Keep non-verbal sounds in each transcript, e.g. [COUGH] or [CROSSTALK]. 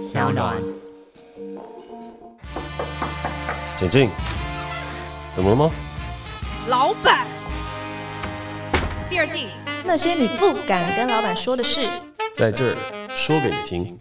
小暖。请进。怎么了吗？老板。第二季，那些你不敢跟老板说的事，在这儿说给你听。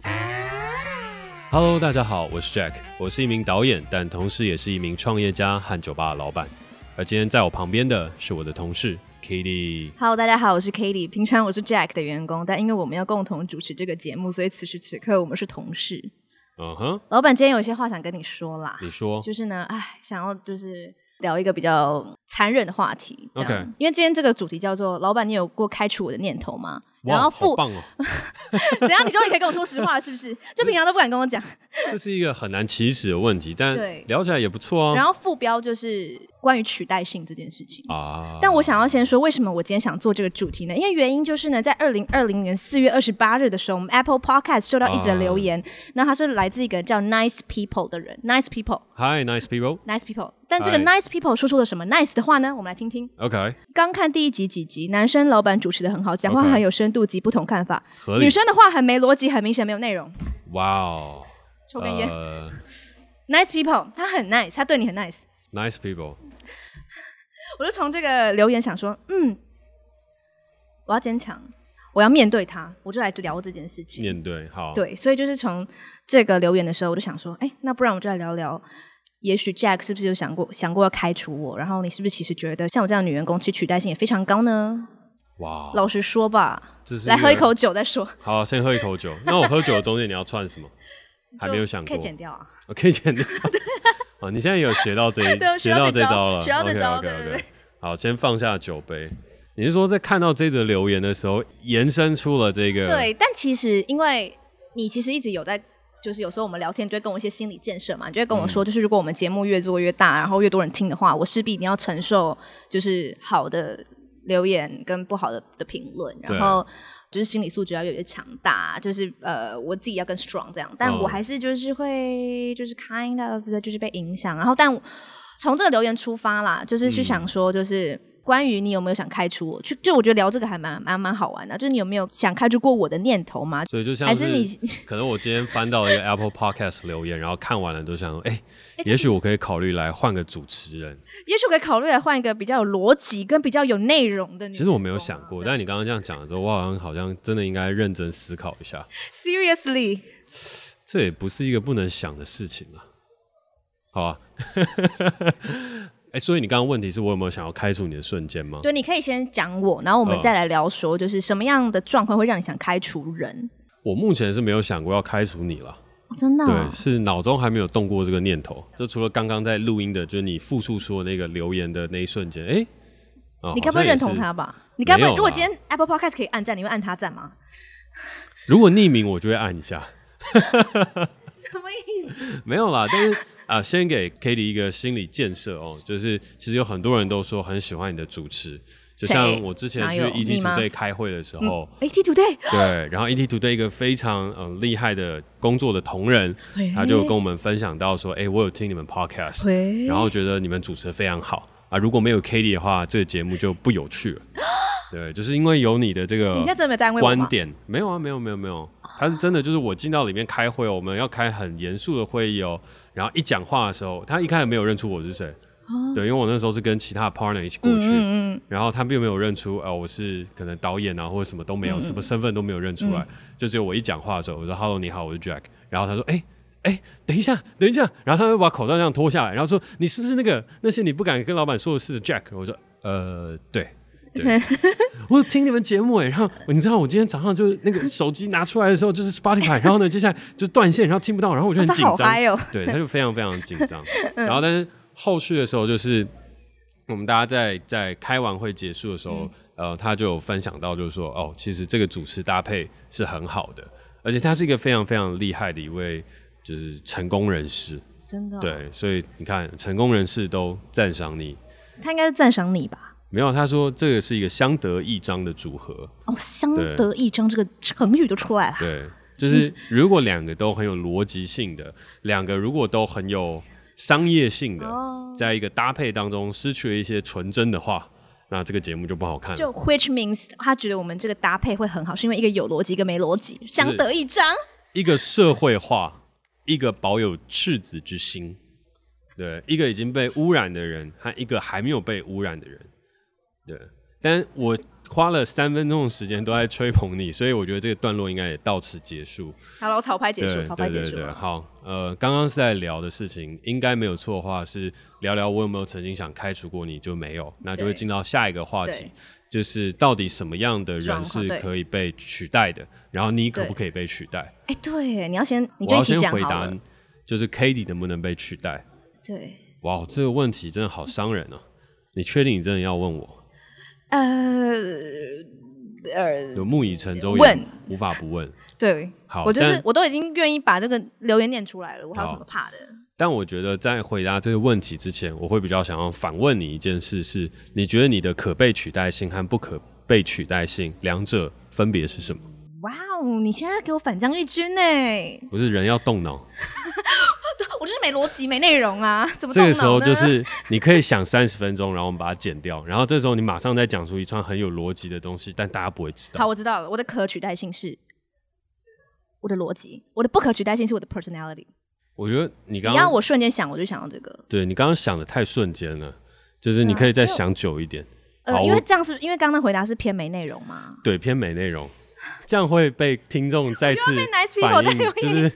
Hello，大家好，我是 Jack，我是一名导演，但同时也是一名创业家和酒吧的老板。而今天在我旁边的是我的同事 Katie。Hello，大家好，我是 Katie。平常我是 Jack 的员工，但因为我们要共同主持这个节目，所以此时此刻我们是同事。嗯哼，老板今天有些话想跟你说啦。你说，就是呢，哎，想要就是聊一个比较残忍的话题。OK，因为今天这个主题叫做“老板，你有过开除我的念头吗？”哇然后副，好棒哦！[LAUGHS] 怎样？你终于可以跟我说实话了，是不是？就平常都不敢跟我讲。这是一个很难启齿的问题，但对聊起来也不错啊。然后副标就是关于取代性这件事情啊，但我想要先说，为什么我今天想做这个主题呢？因为原因就是呢，在二零二零年四月二十八日的时候，我们 Apple Podcast 收到一则留言，那、啊、他是来自一个叫 Nice People 的人，Nice People，Hi Nice People，Nice People。但这个 Nice People 说出了什么 Nice 的话呢？我们来听听。OK，刚看第一集几集，男生老板主持的很好，讲话很有深度及不同看法女生的话很没逻辑，很明显没有内容。哇哦，抽根烟。Nice People，他很 nice，他对你很 nice。Nice People。我就从这个留言想说，嗯，我要坚强，我要面对他，我就来聊这件事情。面对，好。对，所以就是从这个留言的时候，我就想说，哎，那不然我就来聊聊，也许 Jack 是不是有想过想过要开除我？然后你是不是其实觉得像我这样的女员工，其实取代性也非常高呢？哇，老实说吧，来喝一口酒再说。好，先喝一口酒。[LAUGHS] 那我喝酒的中间你要串什么？还没有想过，可以剪掉啊。我可以剪掉。[LAUGHS] 哦，你现在有学到这一 [LAUGHS] 学到这招了，学到这招.对对对。好，先放下酒杯。你是说在看到这则留言的时候，延伸出了这个？对，但其实因为你其实一直有在，就是有时候我们聊天就会跟我一些心理建设嘛，你就会跟我说，就是如果我们节目越做越大，然后越多人听的话，我势必一定要承受就是好的留言跟不好的的评论，然后。就是心理素质要越来越强大，就是呃，我自己要更 strong 这样，但我还是就是会就是 kind of 就是被影响，然后但从这个留言出发啦，就是去想说，就是关于你有没有想开除我，就就我觉得聊这个还蛮蛮蛮好玩的，就是你有没有想开除过我的念头吗？所以就像是，还是你可能我今天翻到了一个 Apple Podcast 留言，然后看完了都想说，哎、欸。也许我可以考虑来换个主持人。也许可以考虑来换一个比较有逻辑跟比较有内容的。其实我没有想过，但你刚刚这样讲的时候，我好像好像真的应该认真思考一下。Seriously，这也不是一个不能想的事情啊。好啊。哎、欸，所以你刚刚问题是我有没有想要开除你的瞬间吗？对，你可以先讲我，然后我们再来聊说，就是什么样的状况会让你想开除人？我目前是没有想过要开除你了。哦、真的、哦，对，是脑中还没有动过这个念头。就除了刚刚在录音的，就是你复述说那个留言的那一瞬间，哎、你该不会认同他吧？你该不会？如果今天 Apple Podcast 可以按赞，你会按他赞吗？[LAUGHS] 如果匿名，我就会按一下。[LAUGHS] 什么意思？[LAUGHS] 没有啦，但是啊、呃，先给 Katie 一个心理建设哦，就是其实有很多人都说很喜欢你的主持。就像我之前去 ET Today 开会的时候，ET Today 对，然后 ET Today 一个非常嗯厉害的工作的同仁，他就跟我们分享到说，哎、欸，我有听你们 Podcast，然后觉得你们主持的非常好啊，如果没有 Katie 的话，这个节目就不有趣了。[GASPS] 对，就是因为有你的这个观点，你现在真的没观点没有啊，没有没有没有，他是真的就是我进到里面开会，我们要开很严肃的会议哦，然后一讲话的时候，他一开始没有认出我是谁。对，因为我那时候是跟其他 partner 一起过去，嗯嗯，然后他并没有认出，呃，我是可能导演啊，或者什么都没有，嗯、什么身份都没有认出来，嗯、就只有我一讲话的时候，我说 “hello，你好，我是 Jack”，然后他说：“哎、欸、哎、欸，等一下，等一下。”然后他就把口罩这样脱下来，然后说：“你是不是那个那些你不敢跟老板说的事的 Jack？” 我说：“呃，对，对，[LAUGHS] 我听你们节目哎。”然后你知道我今天早上就是那个手机拿出来的时候就是 Spotify，然后呢，接下来就断线，然后听不到，然后我就很紧张、哦哦，对，他就非常非常紧张，[LAUGHS] 然后但是后续的时候就是。我们大家在在开完会结束的时候，嗯、呃，他就有分享到，就是说，哦，其实这个主持搭配是很好的，而且他是一个非常非常厉害的一位，就是成功人士，真的、哦，对，所以你看，成功人士都赞赏你，他应该是赞赏你吧？没有，他说这个是一个相得益彰的组合。哦，相得益彰这个成语就出来了。对，就是如果两个都很有逻辑性的，两个如果都很有。商业性的，在一个搭配当中失去了一些纯真的话，那这个节目就不好看了。就 which means 他觉得我们这个搭配会很好，是因为一个有逻辑，一个没逻辑，相得益彰。一个社会化，一个保有赤子之心，对，一个已经被污染的人和一个还没有被污染的人，对，但我。花了三分钟的时间都在吹捧你，所以我觉得这个段落应该也到此结束。好了，讨拍结束，讨拍结束。对，好，呃，刚刚是在聊的事情，应该没有错的话是聊聊我有没有曾经想开除过你，就没有，那就会进到下一个话题，就是到底什么样的人是可以被取代的，然后你可不可以被取代？哎、欸，对，你要先，你就先回答，就是 Cady 能不能被取代？对，哇，这个问题真的好伤人啊！你确定你真的要问我？呃呃，有木已成舟，问无法不问。对，好，我就是我都已经愿意把这个留言念出来了，我还有什么怕的？但我觉得在回答这个问题之前，我会比较想要反问你一件事：是你觉得你的可被取代性和不可被取代性两者分别是什么？哇哦，你现在给我反将一军呢？不是人要动脑。[LAUGHS] 我就是没逻辑、没内容啊！怎么这个时候就是你可以想三十分钟，然后我们把它剪掉，然后这时候你马上再讲出一串很有逻辑的东西，但大家不会知道。好，我知道了。我的可取代性是我的逻辑，我的不可取代性是我的 personality。我觉得你刚刚你要我瞬间想，我就想到这个。对，你刚刚想的太瞬间了，就是你可以再想久一点。呃，因为这样是因为刚刚回答是偏没内容吗？对，偏没内容，这样会被听众再次就是。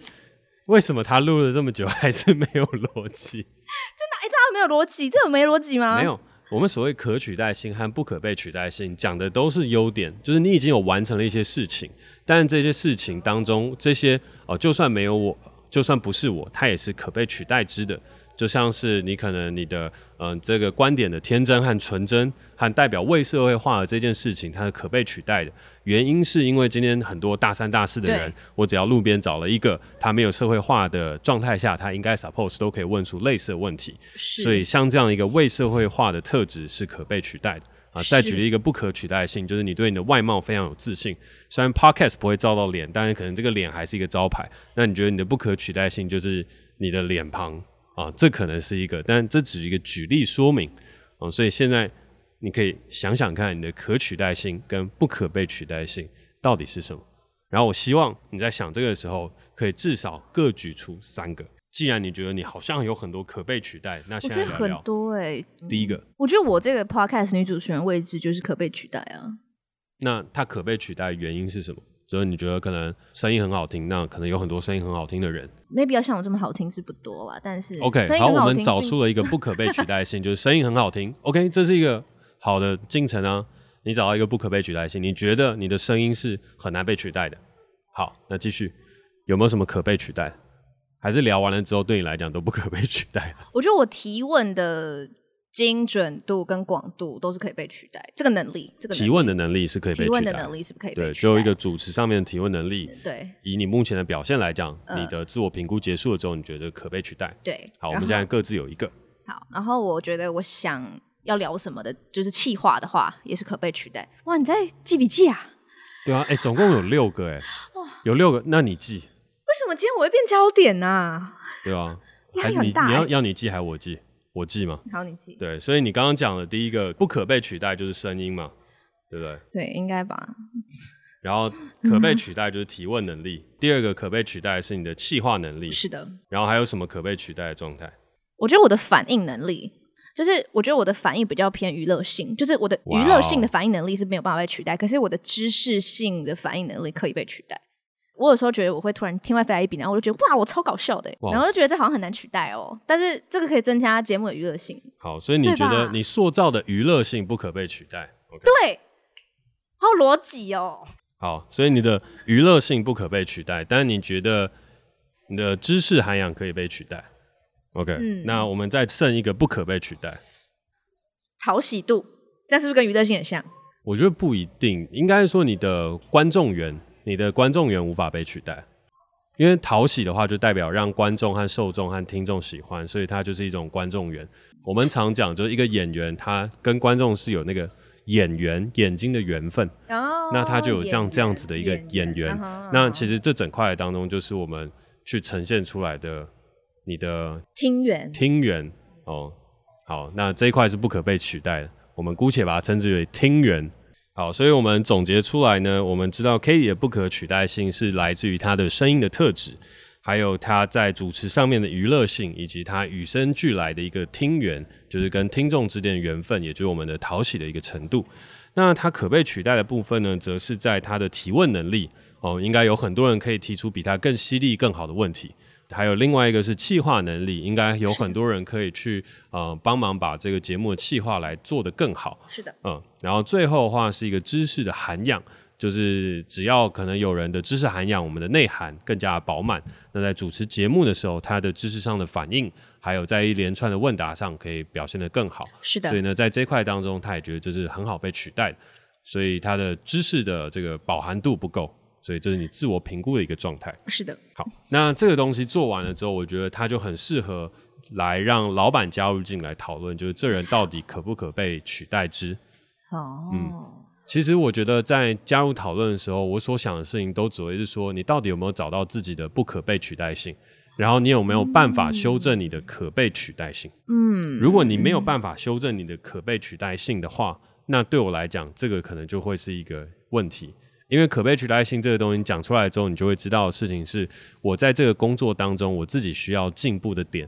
为什么他录了这么久 [LAUGHS] 还是没有逻辑？真的？哎，这样没有逻辑？这有没逻辑吗？没有。我们所谓可取代性和不可被取代性，讲的都是优点，就是你已经有完成了一些事情，但这些事情当中，这些哦，就算没有我，就算不是我，它也是可被取代之的。就像是你可能你的嗯、呃、这个观点的天真和纯真，和代表未社会化的这件事情，它是可被取代的。原因是因为今天很多大三大四的人，我只要路边找了一个他没有社会化的状态下，他应该 suppose 都可以问出类似的问题。所以像这样一个未社会化的特质是可被取代的啊。再举例一个不可取代性，就是你对你的外貌非常有自信，虽然 podcast 不会照到脸，但是可能这个脸还是一个招牌。那你觉得你的不可取代性就是你的脸庞？啊，这可能是一个，但这只是一个举例说明啊，所以现在你可以想想看，你的可取代性跟不可被取代性到底是什么？然后我希望你在想这个的时候，可以至少各举出三个。既然你觉得你好像有很多可被取代，那我觉得很多哎、欸。第一个，我觉得我这个 podcast 女主持人位置就是可被取代啊。那它可被取代原因是什么？所以你觉得可能声音很好听，那可能有很多声音很好听的人，没必要像我这么好听是不多吧？但是 OK，好，我们找出了一个不可被取代性，就是声音很好听。OK，这是一个好的进程啊。你找到一个不可被取代性，你觉得你的声音是很难被取代的。好，那继续，有没有什么可被取代？还是聊完了之后对你来讲都不可被取代？[LAUGHS] 我觉得我提问的。精准度跟广度都是可以被取代，这个能力，这个提问的能力是可以被取代，提问的能力是不可以被取代。对，就一个主持上面的提问能力。对，以你目前的表现来讲，呃，你的自我评估结束了之后，你觉得可被取代？对。好，我们现在各自有一个。好，然后我觉得我想要聊什么的，就是气话的话，也是可被取代。哇，你在记笔记啊？对啊，哎，欸，总共有六个，哎，哇，有六个，那你记？为什么今天我会变焦点呢？啊？对啊，压力很大。你要要你记还是我记？我记吗？好，你记。对，所以你刚刚讲的第一个不可被取代就是声音嘛，对不对？对，应该吧。然后可被取代就是提问能力，[LAUGHS] 第二个可被取代是你的气化能力。是的。然后还有什么可被取代的状态？我觉得我的反应能力，就是我觉得我的反应比较偏娱乐性，就是我的娱乐性的反应能力是没有办法被取代，可是我的知识性的反应能力可以被取代。我有时候觉得我会突然天外飞来一笔，然后我就觉得哇，我超搞笑的，然后就觉得这好像很难取代哦。但是这个可以增加节目的娱乐性。好，所以你觉得你塑造的娱乐性不可被取代？Okay. 对，好逻辑哦。好，所以你的娱乐性不可被取代，但是你觉得你的知识涵养可以被取代？OK，嗯，那我们再剩一个不可被取代，讨喜度，这是不是跟娱乐性很像？我觉得不一定，应该说你的观众缘。你的观众缘无法被取代，因为讨喜的话就代表让观众和受众和听众喜欢，所以它就是一种观众缘。我们常讲，就是一个演员，他跟观众是有那个演员、眼睛的缘分，哦，那他就有这样这样子的一个演员。那其实这整块当中，就是我们去呈现出来的你的听缘，听缘哦。好，那这一块是不可被取代的，我们姑且把它称之为听缘。好，所以我们总结出来呢，我们知道 Cady 的不可取代性是来自于他的声音的特质，还有他在主持上面的娱乐性，以及他与生俱来的一个听缘，就是跟听众之间的缘分，也就是我们的讨喜的一个程度。那他可被取代的部分呢，则是在他的提问能力哦，应该有很多人可以提出比他更犀利、更好的问题。还有另外一个是企划能力，应该有很多人可以去呃帮忙把这个节目的企划来做得更好。是的，嗯，然后最后的话是一个知识的涵养，就是只要可能有人的知识涵养，我们的内涵更加饱满。那在主持节目的时候，他的知识上的反应，还有在一连串的问答上，可以表现得更好。是的，所以呢，在这块当中，他也觉得这是很好被取代的，所以他的知识的这个饱含度不够。所以这是你自我评估的一个状态。是的。好，那这个东西做完了之后，我觉得它就很适合来让老板加入进来讨论，就是这人到底可不可被取代之。哦。嗯，其实我觉得在加入讨论的时候，我所想的事情都只会是说，你到底有没有找到自己的不可被取代性，然后你有没有办法修正你的可被取代性。嗯。如果你没有办法修正你的可被取代性的话，那对我来讲，这个可能就会是一个问题。因为可被取代性这个东西讲出来之后，你就会知道的事情是，我在这个工作当中，我自己需要进步的点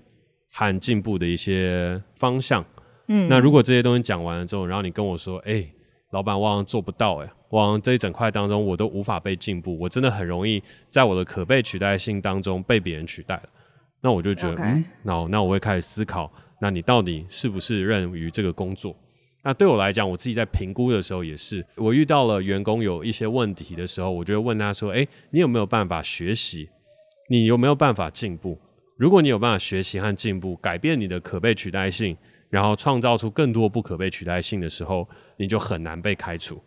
和进步的一些方向。嗯，那如果这些东西讲完了之后，然后你跟我说，哎、欸，老板，我好像做不到、欸，哎，我好像这一整块当中我都无法被进步，我真的很容易在我的可被取代性当中被别人取代了。那我就觉得那那我会开始思考，那你到底是不是认于这个工作？那对我来讲，我自己在评估的时候也是，我遇到了员工有一些问题的时候，我就会问他说：“哎，你有没有办法学习？你有没有办法进步？如果你有办法学习和进步，改变你的可被取代性，然后创造出更多不可被取代性的时候，你就很难被开除。”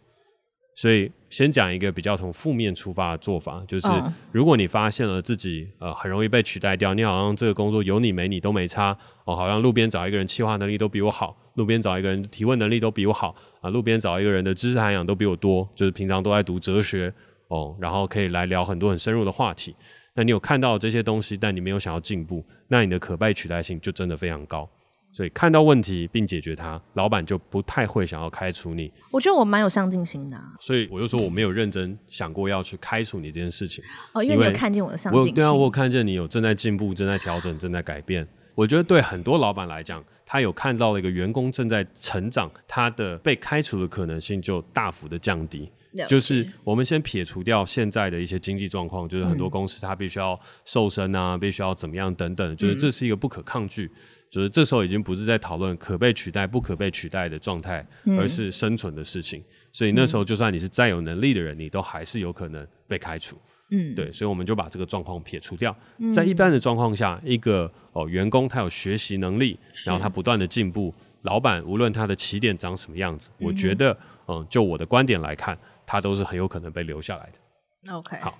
所以，先讲一个比较从负面出发的做法，就是如果你发现了自己呃很容易被取代掉，你好像这个工作有你没你都没差哦，好像路边找一个人企划能力都比我好，路边找一个人提问能力都比我好啊，路边找一个人的知识涵养都比我多，就是平常都在读哲学哦，然后可以来聊很多很深入的话题。那你有看到这些东西，但你没有想要进步，那你的可被取代性就真的非常高。所以看到问题并解决它，老板就不太会想要开除你。我觉得我蛮有上进心的啊，所以我就说我没有认真想过要去开除你这件事情。哦，因为你有看见我的上进心。对啊，我有看见你有正在进步、正在调整、正在改变。我觉得对很多老板来讲，他有看到了一个员工正在成长，他的被开除的可能性就大幅的降低。就是我们先撇除掉现在的一些经济状况，就是很多公司它必须要瘦身啊，必须要怎么样等等，就是这是一个不可抗拒。就是这时候已经不是在讨论可被取代不可被取代的状态，而是生存的事情。所以那时候就算你是再有能力的人，你都还是有可能被开除。嗯，对，所以我们就把这个状况撇除掉。在一般的状况下，一个哦员工他有学习能力，然后他不断的进步，老板无论他的起点长什么样子，我觉得嗯，就我的观点来看，他都是很有可能被留下来的。OK，好，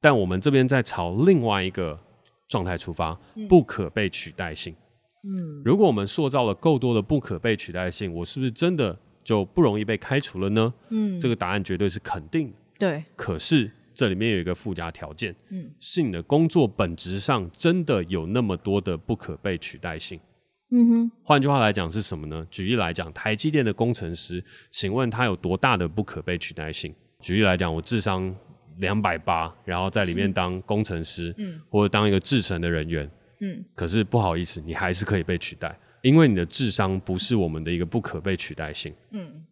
但我们这边在朝另外一个状态出发，不可被取代性。嗯，如果我们塑造了够多的不可被取代性，我是不是真的就不容易被开除了呢？嗯，这个答案绝对是肯定的。对，可是这里面有一个附加条件，嗯，是你的工作本质上真的有那么多的不可被取代性。嗯哼，换句话来讲是什么呢？举例来讲，台积电的工程师，请问他有多大的不可被取代性？举例来讲，我智商两百八，然后在里面当工程师，嗯，或者当一个制程的人员。嗯，可是不好意思，你还是可以被取代，因为你的智商不是我们的一个不可被取代性。嗯，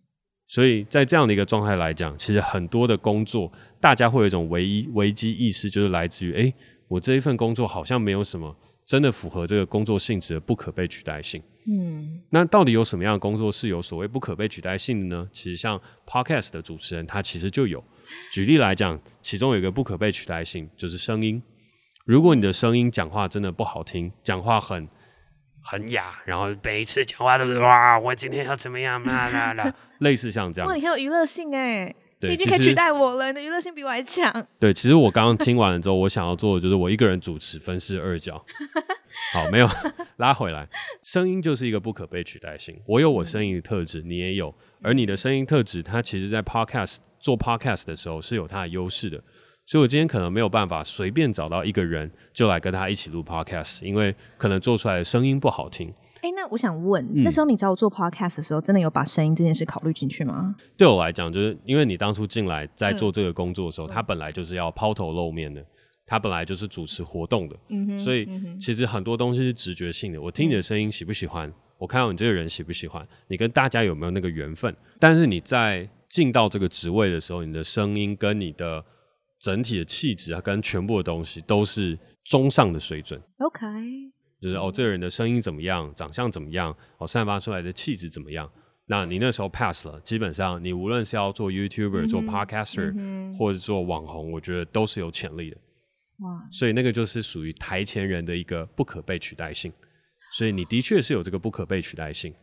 所以在这样的一个状态来讲，其实很多的工作，大家会有一种唯一危机意识，就是来自于，哎，我这一份工作好像没有什么真的符合这个工作性质的不可被取代性。嗯，那到底有什么样的工作是有所谓不可被取代性的呢？其实像 Podcast 的主持人，他其实就有。举例来讲，其中有一个不可被取代性，就是声音。如果你的声音讲话真的不好听，讲话很很哑，然后每一次讲话都是哇，我今天要怎么样啦啦啦，[LAUGHS] 类似像这样。哇，你很有娱乐性哎，你已经可以取代我了，你的娱乐性比我还强。对，其实我刚刚听完了之后，我想要做的就是我一个人主持分饰二角。[LAUGHS] 好，没有拉回来，声音就是一个不可被取代性。我有我声音的特质，你也有，而你的声音特质，它其实在 podcast 做 podcast 的时候是有它的优势的。所以，我今天可能没有办法随便找到一个人就来跟他一起录 podcast，因为可能做出来的声音不好听。哎，那我想问，嗯、那时候你找我做 podcast 的时候，真的有把声音这件事考虑进去吗？对我来讲，就是因为你当初进来在做这个工作的时候，他、嗯、本来就是要抛头露面的，他本来就是主持活动的，嗯，所以、嗯、其实很多东西是直觉性的。我听你的声音喜不喜欢？嗯、我看到你这个人喜不喜欢？你跟大家有没有那个缘分？但是你在进到这个职位的时候，你的声音跟你的整体的气质啊，跟全部的东西都是中上的水准。OK。就是哦，这个人的声音怎么样，长相怎么样，哦，散发出来的气质怎么样？那你那时候 pass 了，基本上你无论是要做 YouTuber、嗯、做 Podcaster、嗯、或者做网红，我觉得都是有潜力的。哇！所以那个就是属于台前人的一个不可被取代性。所以你的确是有这个不可被取代性，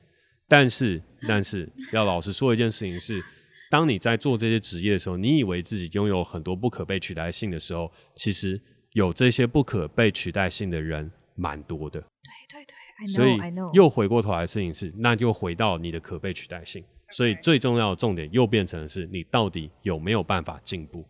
但是但是要老实说一件事情是，当你在做这些职业的时候，你以为自己拥有很多不可被取代性的时候，其实有这些不可被取代性的人。蛮多的，对对对，I know, 所以.又回过头来的事情是，那就回到你的可被取代性。所以最重要的重点又变成的是，你到底有没有办法进步？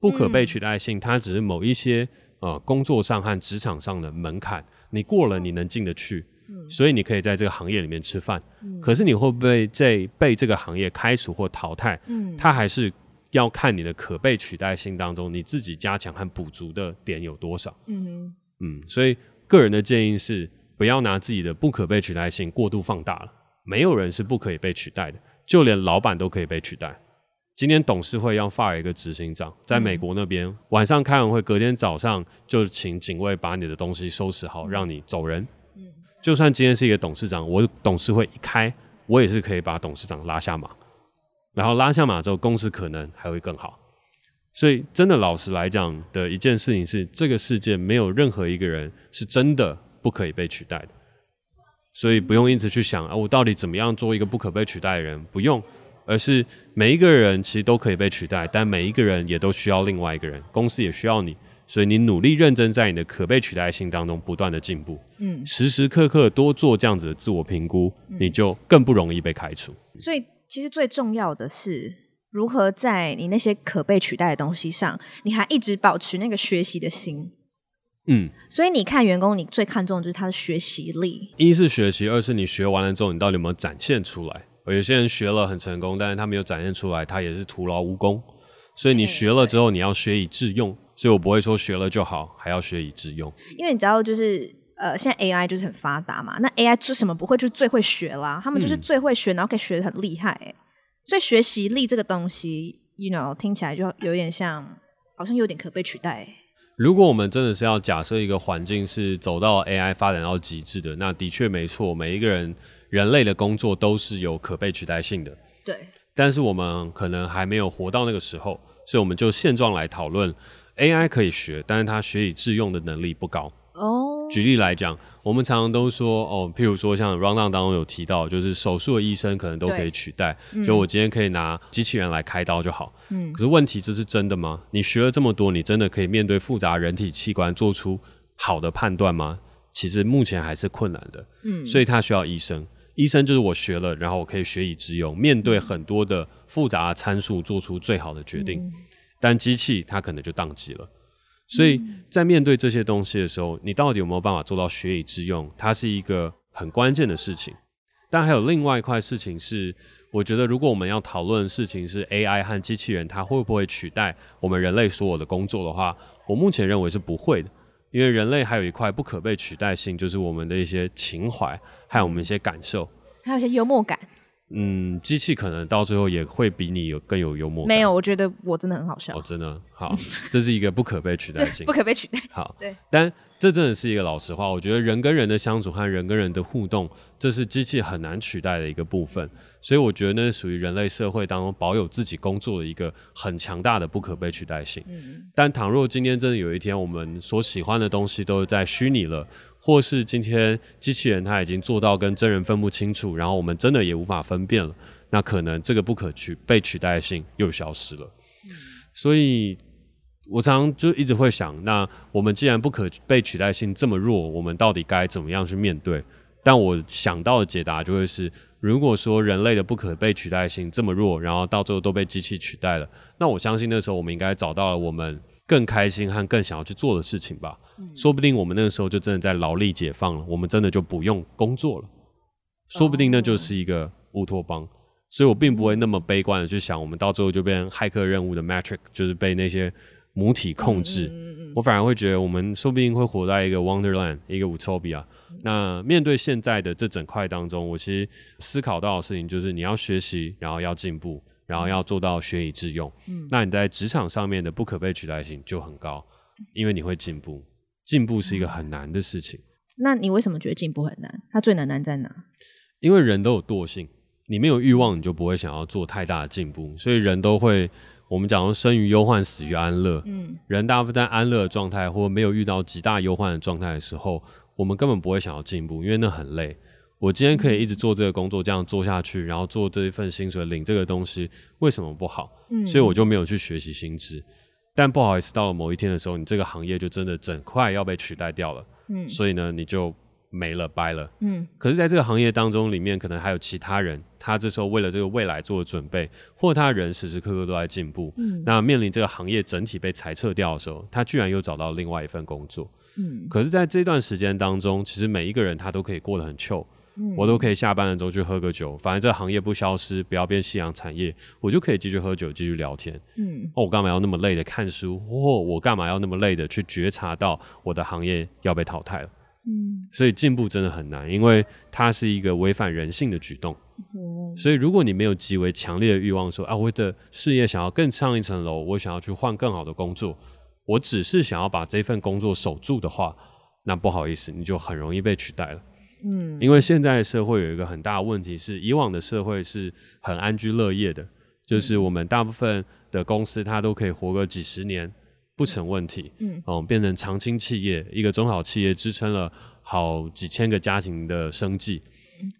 不可被取代性，它只是某一些呃工作上和职场上的门槛，你过了，你能进得去，嗯、所以你可以在这个行业里面吃饭。嗯、可是你会不会在被这个行业开除或淘汰？嗯，它还是要看你的可被取代性当中，你自己加强和补足的点有多少。嗯嗯，所以。个人的建议是，不要拿自己的不可被取代性过度放大了。没有人是不可以被取代的，就连老板都可以被取代。今天董事会要 fire 一个执行长，在美国那边、嗯、晚上开完会，隔天早上就请警卫把你的东西收拾好，让你走人。就算今天是一个董事长，我董事会一开，我也是可以把董事长拉下马。然后拉下马之后，公司可能还会更好。所以，真的老实来讲的一件事情是，这个世界没有任何一个人是真的不可以被取代的。所以不用因此去想啊，我到底怎么样做一个不可被取代的人？不用，而是每一个人其实都可以被取代，但每一个人也都需要另外一个人，公司也需要你。所以你努力认真在你的可被取代性当中不断的进步，嗯，时时刻刻多做这样子的自我评估，你就更不容易被开除。所以，其实最重要的是。如何在你那些可被取代的东西上，你还一直保持那个学习的心？嗯，所以你看员工，你最看重的就是他的学习力。一是学习，二是你学完了之后，你到底有没有展现出来？有些人学了很成功，但是他没有展现出来，他也是徒劳无功。所以你学了之后，你要学以致用。所以我不会说学了就好，还要学以致用。因为你知道，就是呃，现在 AI 就是很发达嘛，那 AI 做什么不会，就是最会学啦。他们就是最会学，然后可以学的很厉害、欸。所以学习力这个东西，you know，听起来就有点像，好像有点可被取代。如果我们真的是要假设一个环境是走到 AI 发展到极致的，那的确没错，每一个人人类的工作都是有可被取代性的。对。但是我们可能还没有活到那个时候，所以我们就现状来讨论，AI 可以学，但是它学以致用的能力不高。哦。举例来讲，我们常常都说哦，譬如说像 rundown 当中有提到，就是手术的医生可能都可以取代，嗯、就我今天可以拿机器人来开刀就好。嗯，可是问题这是真的吗？你学了这么多，你真的可以面对复杂人体器官做出好的判断吗？其实目前还是困难的。嗯，所以他需要医生，医生就是我学了，然后我可以学以致用，面对很多的复杂的参数做出最好的决定。嗯、但机器它可能就宕机了。所以在面对这些东西的时候，你到底有没有办法做到学以致用？它是一个很关键的事情。但还有另外一块事情是，我觉得如果我们要讨论的事情是 AI 和机器人，它会不会取代我们人类所有的工作的话，我目前认为是不会的。因为人类还有一块不可被取代性，就是我们的一些情怀，还有我们一些感受，还有一些幽默感。嗯，机器可能到最后也会比你有更有幽默。没有，我觉得我真的很好笑。哦，真的好，这是一个不可被取代性，[LAUGHS] 不可被取代。好，对，但。这真的是一个老实话，我觉得人跟人的相处和人跟人的互动，这是机器很难取代的一个部分。所以我觉得那是属于人类社会当中保有自己工作的一个很强大的不可被取代性。嗯。但倘若今天真的有一天我们所喜欢的东西都是在虚拟了，或是今天机器人它已经做到跟真人分不清楚，然后我们真的也无法分辨了，那可能这个不可取被取代性又消失了。嗯。所以。我常常就一直会想，那我们既然不可被取代性这么弱，我们到底该怎么样去面对？但我想到的解答就会是：如果说人类的不可被取代性这么弱，然后到最后都被机器取代了，那我相信那时候我们应该找到了我们更开心和更想要去做的事情吧。嗯、说不定我们那个时候就真的在劳力解放了，我们真的就不用工作了。说不定那就是一个乌托邦。所以我并不会那么悲观的去想，我们到最后就变成骇客任务的 Matrix，就是被那些母体控制。我反而会觉得，我们说不定会活在一个 Wonderland，一个 Utopia。那面对现在的这整块当中，我其实思考到的事情就是，你要学习，然后要进步，然后要做到学以致用。那你在职场上面的不可被取代性就很高，因为你会进步。进步是一个很难的事情。那你为什么觉得进步很难？它最难难在哪？因为人都有惰性。你没有欲望，你就不会想要做太大的进步，所以人都会，我们讲说生于忧患，死于安乐。嗯，人大部分在安乐的状态，或没有遇到极大忧患的状态的时候，我们根本不会想要进步，因为那很累。我今天可以一直做这个工作，这样做下去，然后做这一份薪水，领这个东西，为什么不好？嗯，所以我就没有去学习新知。但不好意思，到了某一天的时候，你这个行业就真的整块要被取代掉了。嗯，所以呢，你就。没了，掰了。嗯，可是，在这个行业当中，里面可能还有其他人，他这时候为了这个未来做准备，或他人时时刻刻都在进步。嗯，那面临这个行业整体被裁撤掉的时候，他居然又找到另外一份工作。嗯，可是，在这段时间当中，其实每一个人他都可以过得很 chill。嗯，我都可以下班了之后去喝个酒，反正这个行业不消失，不要变夕阳产业，我就可以继续喝酒，继续聊天。嗯，哦，我干嘛要那么累的看书？或我干嘛要那么累的去觉察到我的行业要被淘汰了？嗯，所以进步真的很难，因为它是一个违反人性的举动。嗯，所以如果你没有极为强烈的欲望说，说啊，我的事业想要更上一层楼，我想要去换更好的工作，我只是想要把这份工作守住的话，那不好意思，你就很容易被取代了。嗯，因为现在的社会有一个很大的问题是，以往的社会是很安居乐业的，就是我们大部分的公司它都可以活个几十年。不成问题，嗯，哦，变成长青企业，一个中小企业支撑了好几千个家庭的生计。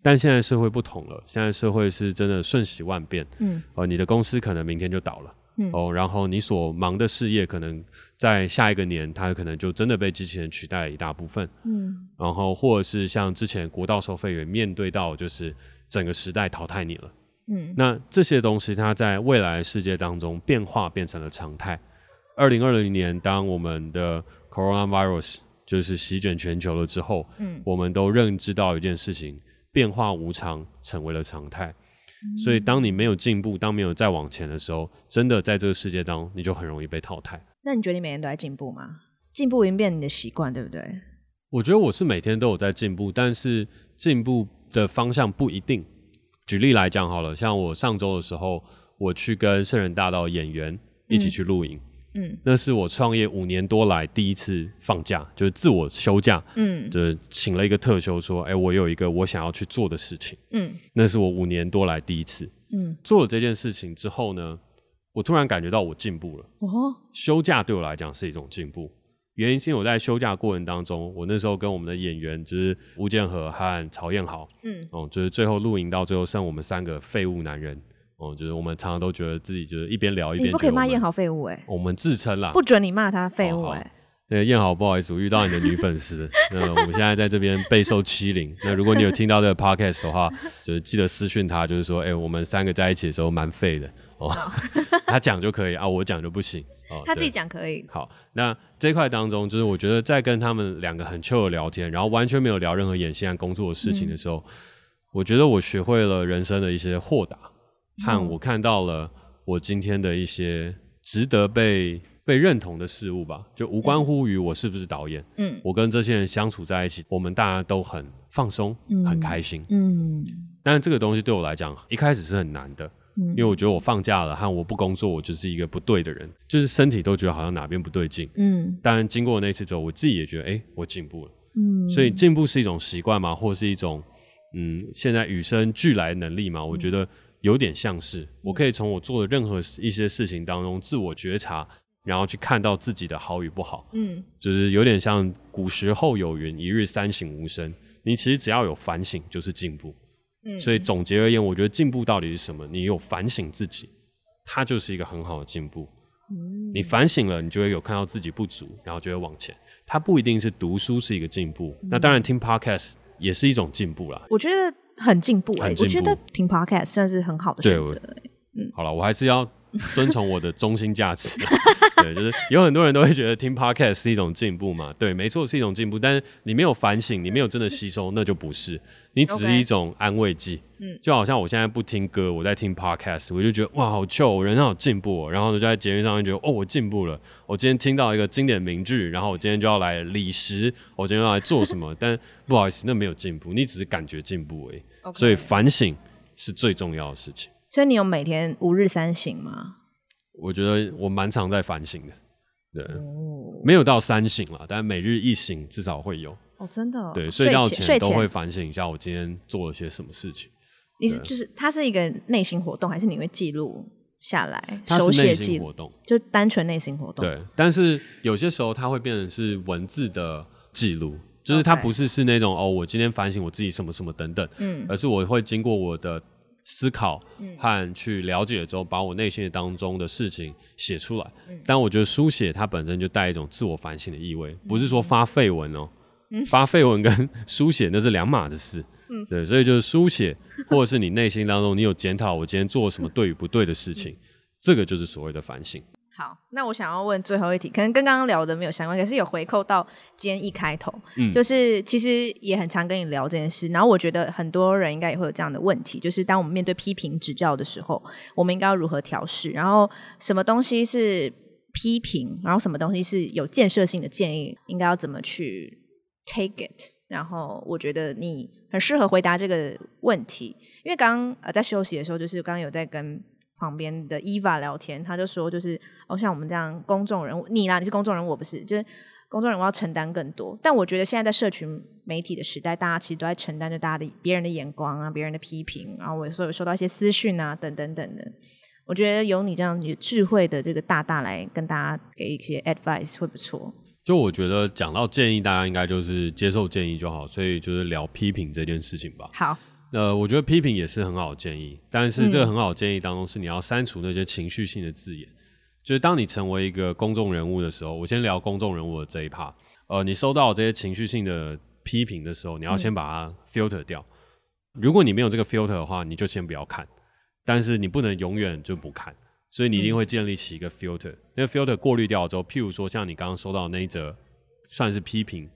但现在社会不同了，现在社会是真的瞬息万变，嗯，哦，你的公司可能明天就倒了，嗯，哦，然后你所忙的事业可能在下一个年，它有可能就真的被机器人取代了一大部分，嗯，然后或者是像之前国道收费员面对到就是整个时代淘汰你了，嗯，那这些东西它在未来世界当中变化变成了常态。二零二零年，当我们的 coronavirus 就是席卷全球了之后，嗯，我们都认知到一件事情：变化无常成为了常态。嗯，所以，当你没有进步，当没有再往前的时候，真的在这个世界当中，你就很容易被淘汰。那你觉得你每天都在进步吗？进步已经变你的习惯，对不对？我觉得我是每天都有在进步，但是进步的方向不一定。举例来讲好了，像我上周的时候，我去跟圣人大道演员一起去露营。嗯嗯，那是我创业五年多来第一次放假，就是自我休假。嗯，就是请了一个特休，说，哎、欸，我有一个我想要去做的事情。嗯，那是我五年多来第一次。嗯，做了这件事情之后呢，我突然感觉到我进步了。哦，休假对我来讲是一种进步，原因是因为我在休假过程当中，我那时候跟我们的演员就是吴建和和曹彦豪，嗯，哦，[LAUGHS] 就是最后露营到最后剩我们三个废物男人。哦，就是我们常常都觉得自己就是一边聊一边。你不可以骂燕豪废物哎、欸！我们自称啦，不准你骂他废物哎、欸！那燕豪，不好意思，我遇到你的女粉丝。[LAUGHS] 那我们现在在这边备受欺凌。那如果你有听到这个 podcast 的话，就是记得私讯他，就是说，哎、欸，我们三个在一起的时候蛮废的哦。[LAUGHS] 他讲就可以啊，我讲就不行。哦，他自己讲可以。好，那这块当中，就是我觉得在跟他们两个很 chill 的聊天，然后完全没有聊任何演戏和工作的事情的时候，嗯、我觉得我学会了人生的一些豁达。和我看到了我今天的一些值得被被认同的事物吧，就无关乎于我是不是导演。嗯，我跟这些人相处在一起，我们大家都很放松，嗯、很开心。嗯，但是这个东西对我来讲，一开始是很难的，嗯、因为我觉得我放假了和我不工作，我就是一个不对的人，就是身体都觉得好像哪边不对劲。嗯，但经过那次之后，我自己也觉得，哎、欸，我进步了。嗯，所以进步是一种习惯嘛？或是一种嗯，现在与生俱来能力嘛？我觉得。有点像是，我可以从我做的任何一些事情当中自我觉察，然后去看到自己的好与不好。嗯，就是有点像古时候有云：“一日三省吾身。”你其实只要有反省，就是进步。嗯，所以总结而言，我觉得进步到底是什么？你有反省自己，它就是一个很好的进步。嗯，你反省了，你就会有看到自己不足，然后就会往前。它不一定是读书是一个进步，那当然听 podcast 也是一种进步啦。我觉得。很进步哎、欸，我觉得听 podcast 算是很好的选择、欸。嗯，好了，我还是要遵从我的中心价值。[LAUGHS] 对，就是有很多人都会觉得听 podcast 是一种进步嘛。对，没错，是一种进步。但是你没有反省，你没有真的吸收，那就不是。你只是一种安慰剂。嗯，就好像我现在不听歌，我在听 podcast，我就觉得哇，好 chill，我人好进步哦。然后就在节目上面觉得哦，我进步了。我今天听到一个经典名句，然后我今天就要来理实，我今天要来做什么？[LAUGHS] 但不好意思，那没有进步，你只是感觉进步而已。所以反省是最重要的事情。所以你有每天五日三省吗？我觉得我蛮常在反省的，对，哦、没有到三省了，但每日一省至少会有。哦，真的、哦。对，睡觉前都会反省一下我今天做了些什么事情。你是就是它是一个内心活动，还是你会记录下来？手写记活动，就单纯内心活动。对，但是有些时候它会变成是文字的记录，就是它不是是那种.哦，我今天反省我自己什么什么等等，嗯，而是我会经过我的。思考和去了解了之后，把我内心当中的事情写出来。嗯、但我觉得书写它本身就带一种自我反省的意味，嗯、不是说发废文哦、发废文跟书写那是两码子事。嗯、对，所以就是书写，或者是你内心当中你有检讨我今天做了什么对与不对的事情，嗯、这个就是所谓的反省。好，那我想要问最后一题，可能跟刚刚聊的没有相关，可是有回扣到今天一开头，嗯，就是其实也很常跟你聊这件事，然后我觉得很多人应该也会有这样的问题，就是当我们面对批评指教的时候，我们应该要如何调试？然后什么东西是批评，然后什么东西是有建设性的建议，应该要怎么去 take it？然后我觉得你很适合回答这个问题，因为刚刚呃在休息的时候，就是刚刚有在跟。旁边的 Eva 聊天，他就说，就是哦，像我们这样公众人物，你啦，你是公众人物，我不是，就是公众人物要承担更多。但我觉得现在在社群媒体的时代，大家其实都在承担着大家的别人的眼光啊，别人的批评，然后我有时候有收到一些私讯啊，等等等的。我觉得有你这样有智慧的这个大大来跟大家给一些 advice 会不错。就我觉得讲到建议，大家应该就是接受建议就好，所以就是聊批评这件事情吧。好。呃，我觉得批评也是很好的建议，但是这个很好的建议当中是你要删除那些情绪性的字眼。就是当你成为一个公众人物的时候，我先聊公众人物的这一 part。呃，你收到这些情绪性的批评的时候，你要先把它 filter 掉。如果你没有这个 filter 的话，你就先不要看。但是你不能永远就不看，所以你一定会建立起一个 filter。那个 filter 过滤掉之后，譬如说像你刚刚收到的那一则，算是批评。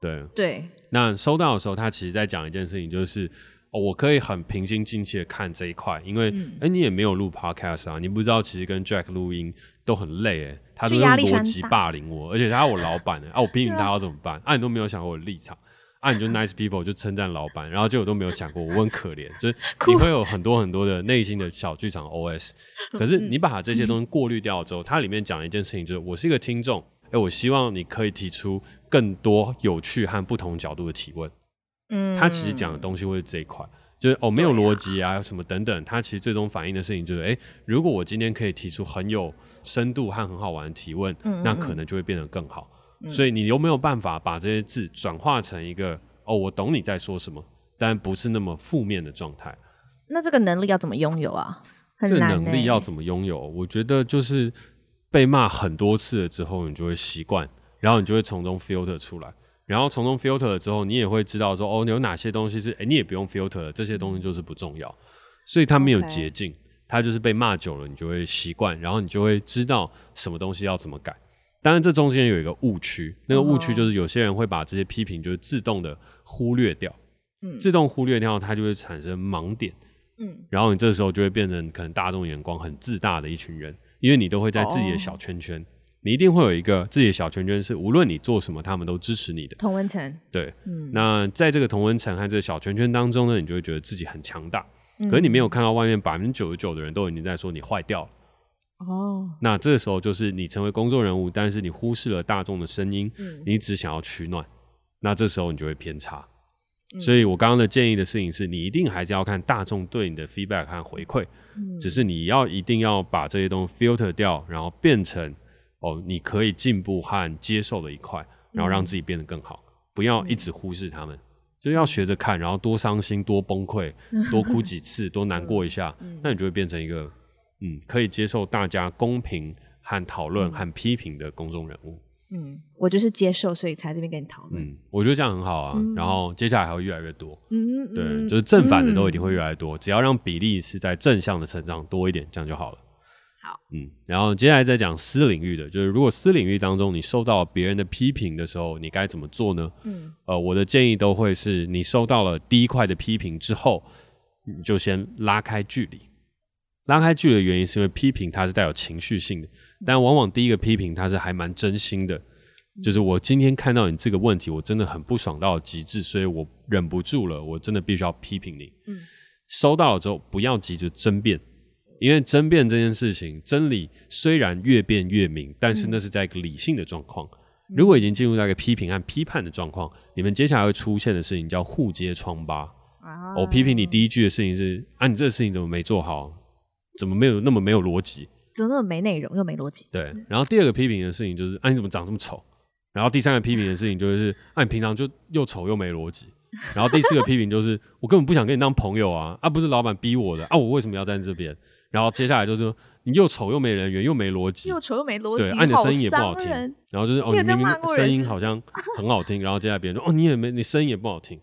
对对，那收到的时候，他其实在讲一件事情，就是哦，我可以很平心静气的看这一块，因为哎、嗯欸，你也没有录 podcast 啊，你不知道其实跟 Jack 录音都很累哎，他都是逻辑霸凌我，而且他是我老板哎，啊，我批评他要怎么办？啊，啊，你都没有想过我的立场，啊，你就 nice people 就称赞老板，然后结果都没有想过我很可怜，就是 [LAUGHS] 你会有很多很多的内心的小剧场 OS，[LAUGHS] 可是你把这些东西过滤掉之后，它里面讲一件事情，就是我是一个听众。哎、欸，我希望你可以提出更多有趣和不同角度的提问。嗯，他其实讲的东西会是这一块，就是哦，没有逻辑啊，什么等等。他其实最终反映的事情就是，哎、欸，如果我今天可以提出很有深度和很好玩的提问，嗯嗯嗯，那可能就会变得更好。嗯、所以你有没有办法把这些字转化成一个哦，我懂你在说什么，但不是那么负面的状态？那这个能力要怎么拥有啊？很难欸、这个能力要怎么拥有？我觉得就是。被骂很多次了之后，你就会习惯，然后你就会从中 filter 出来，然后从中 filter 了之后，你也会知道说，哦，你有哪些东西是，哎，你也不用 filter 了，这些东西就是不重要，所以它没有捷径，它 Okay. 就是被骂久了，你就会习惯，然后你就会知道什么东西要怎么改。当然，这中间有一个误区，那个误区就是有些人会把这些批评就是自动的忽略掉，嗯，自动忽略掉，它就会产生盲点，嗯，然后你这时候就会变成可能大众眼光很自大的一群人。因为你都会在自己的小圈圈，oh. 你一定会有一个自己的小圈圈，是无论你做什么，他们都支持你的同温层。对，嗯，那在这个同温层和这个小圈圈当中呢，你就会觉得自己很强大。嗯、可是你没有看到外面百分之九十九的人都已经在说你坏掉了。哦，oh. 那这个时候就是你成为公众人物，但是你忽视了大众的声音，嗯、你只想要取暖，那这时候你就会偏差。嗯、所以我刚刚的建议的事情是，你一定还是要看大众对你的 feedback 和回馈。只是你要一定要把这些东西 filter 掉，然后变成哦，你可以进步和接受的一块，然后让自己变得更好。嗯、不要一直忽视他们，就要学着看，然后多伤心、多崩溃、多哭几次、多难过一下，[LAUGHS] 嗯、那你就会变成一个嗯，可以接受大家公平和讨论和批评的公众人物。嗯，我就是接受，所以才这边跟你讨论。嗯，我觉得这样很好啊。嗯、然后接下来还会越来越多。嗯对，就是正反的都一定会越来越多，嗯、只要让比例是在正向的成长多一点，这样就好了。好，嗯，然后接下来再讲私领域的，就是如果私领域当中你受到别人的批评的时候，你该怎么做呢？嗯，呃，我的建议都会是你收到了第一块的批评之后，你就先拉开距离。拉开距离的原因是因为批评它是带有情绪性的，但往往第一个批评它是还蛮真心的。就是我今天看到你这个问题，我真的很不爽到极致，所以我忍不住了，我真的必须要批评你。嗯，收到了之后不要急着争辩，因为争辩这件事情，真理虽然越辩越明，但是那是在一个理性的状况。如果已经进入到一个批评和批判的状况，你们接下来会出现的事情叫互揭疮疤。我批评你第一句的事情是啊，你这个事情怎么没做好？怎么没有那么没有逻辑？怎么那么没内容又没逻辑？对。然后第二个批评的事情就是啊，你怎么长这么丑？然后第三个批评的事情就是，啊，你平常就又丑又没逻辑。然后第四个批评就是，我根本不想跟你当朋友啊，啊，不是老板逼我的啊，我为什么要站在这边？然后接下来就是说，你又丑又没人缘又没逻辑，又丑又没逻辑，对，啊，你的声音也不好听。然后就是哦，你明明声音好像很好听，然后接下来别人说，哦，你也没，你声音也不好听，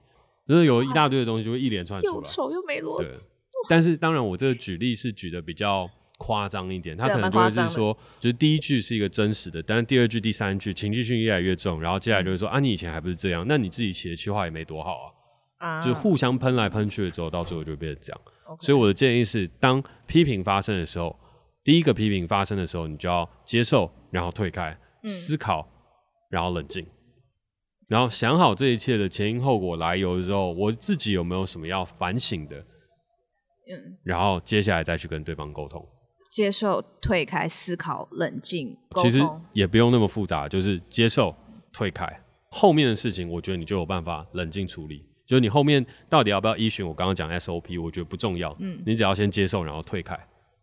就是有一大堆的东西就会一连串出来，又丑又没逻辑。但是当然，我这个举例是举的比较。夸张一点，他可能就会是说，就是第一句是一个真实的，但是第二句、第三句情绪性越来越重，然后接下来就会说、嗯、啊，你以前还不是这样，那你自己写的企划也没多好啊，啊就是互相喷来喷去的之后，到最后就会变成这样。所以我的建议是，当批评发生的时候，第一个批评发生的时候，你就要接受，然后退开，嗯、思考，然后冷静，然后想好这一切的前因后果来由的时候，我自己有没有什么要反省的，嗯，然后接下来再去跟对方沟通。接受、退开、思考、冷静，其实也不用那么复杂，就是接受、退开，后面的事情，我觉得你就有办法冷静处理。就是你后面到底要不要依循我刚刚讲 SOP，我觉得不重要。嗯，你只要先接受，然后退开，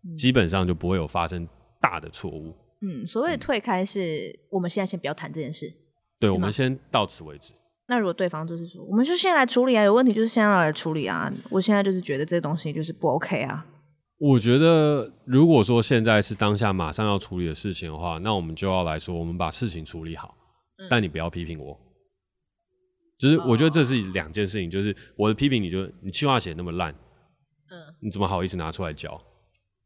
嗯、基本上就不会有发生大的错误。嗯，所谓退开是、嗯、我们现在先不要谈这件事。对，我们先到此为止。那如果对方就是说，我们就先来处理啊，有问题就是先要来处理啊。我现在就是觉得这东西就是不 OK 啊。我觉得，如果说现在是当下马上要处理的事情的话，那我们就要来说，我们把事情处理好。嗯、但你不要批评我，就是我觉得这是两件事情。就是我的批评，你就你计划写那么烂，嗯，你怎么好意思拿出来教？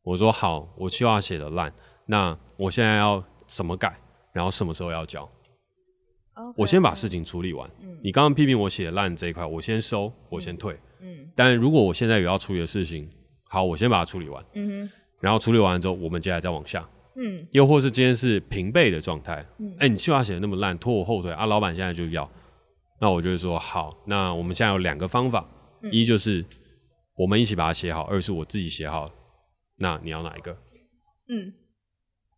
我说好，我计划写的烂，那我现在要怎么改？然后什么时候要交？Okay, 我先把事情处理完。嗯、你刚刚批评我写的烂这一块，我先收，我先退。嗯，嗯但如果我现在有要处理的事情。好，我先把它处理完。嗯哼，然后处理完之后，我们接下来再往下。嗯，又或是今天是平辈的状态。嗯，哎、欸，你计划写的那么烂，拖我后腿啊！老板现在就要，那我就会说好，那我们现在有两个方法，嗯、一就是我们一起把它写好，二是我自己写好。那你要哪一个？嗯，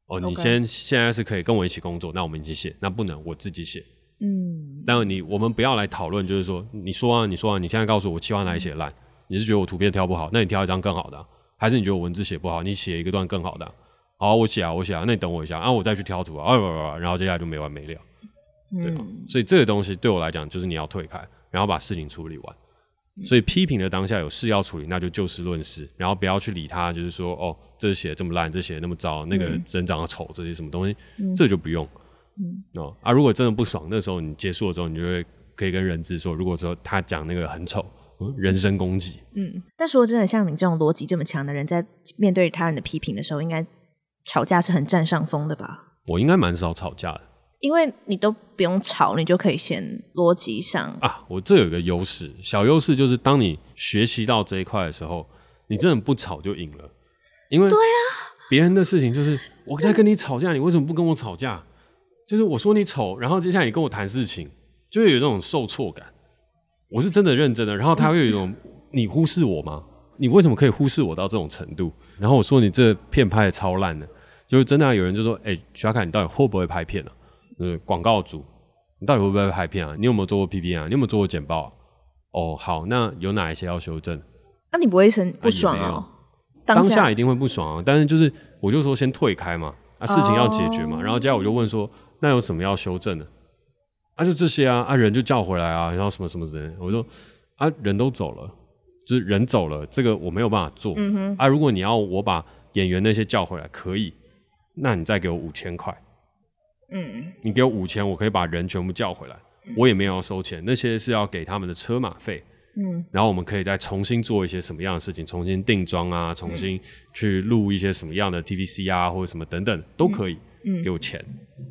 哦，你先现在是可以跟我一起工作，那我们一起写。那不能，我自己写。嗯，但你我们不要来讨论，就是说你说啊，你说啊，你现在告诉我企划哪里写烂。嗯你是觉得我图片挑不好，那你挑一张更好的，啊，还是你觉得我文字写不好，你写一个段更好的，啊？好，我写啊，我写啊，那你等我一下啊，我再去挑图啊，啊，然后接下来就没完没了，对所以这个东西对我来讲，就是你要退开，然后把事情处理完。所以批评的当下有事要处理，那就就事论事，然后不要去理他，就是说哦，这写的这么烂，这写的那么糟，那个人长得丑，这些什么东西，嗯、这就不用。嗯，哦啊，如果真的不爽，那时候你结束了之后，你就会可以跟人质说，如果说他讲那个很丑。人身攻击。嗯，但说真的，像你这种逻辑这么强的人，在面对他人的批评的时候，应该吵架是很占上风的吧？我应该蛮少吵架的，因为你都不用吵，你就可以先逻辑上啊。我这有一个优势，小优势就是当你学习到这一块的时候，你真的不吵就赢了。因为对啊，别人的事情就是我在跟你吵架，你为什么不跟我吵架？就是我说你丑，然后接下来你跟我谈事情，就会有这种受挫感。我是真的认真的，然后他会有一种你忽视我吗？你为什么可以忽视我到这种程度？然后我说你这片拍的超烂的，就是真的有人就说：“哎、欸，徐小凯，你到底会不会拍片啊？呃，广告组，你到底会不会拍片啊？你有没有做过 P P 啊？你有没有做过简报啊？哦，好，那有哪一些要修正？那、啊、你不会生不爽啊？当下，一定会不爽啊！但是就是我就说先退开嘛，啊，事情要解决嘛。Oh. 然后接下来我就问说，那有什么要修正的？啊，就这些啊，啊，人就叫回来啊，然后什么什么人，我说啊，人都走了，就是人走了，这个我没有办法做。嗯哼。啊，如果你要我把演员那些叫回来，可以，那你再给我五千块。嗯。你给我五千，我可以把人全部叫回来，嗯、我也没有要收钱，那些是要给他们的车马费。嗯，然后我们可以再重新做一些什么样的事情，重新定妆啊，重新去录一些什么样的 TVC 啊，或者什么等等都可以，嗯，给我钱，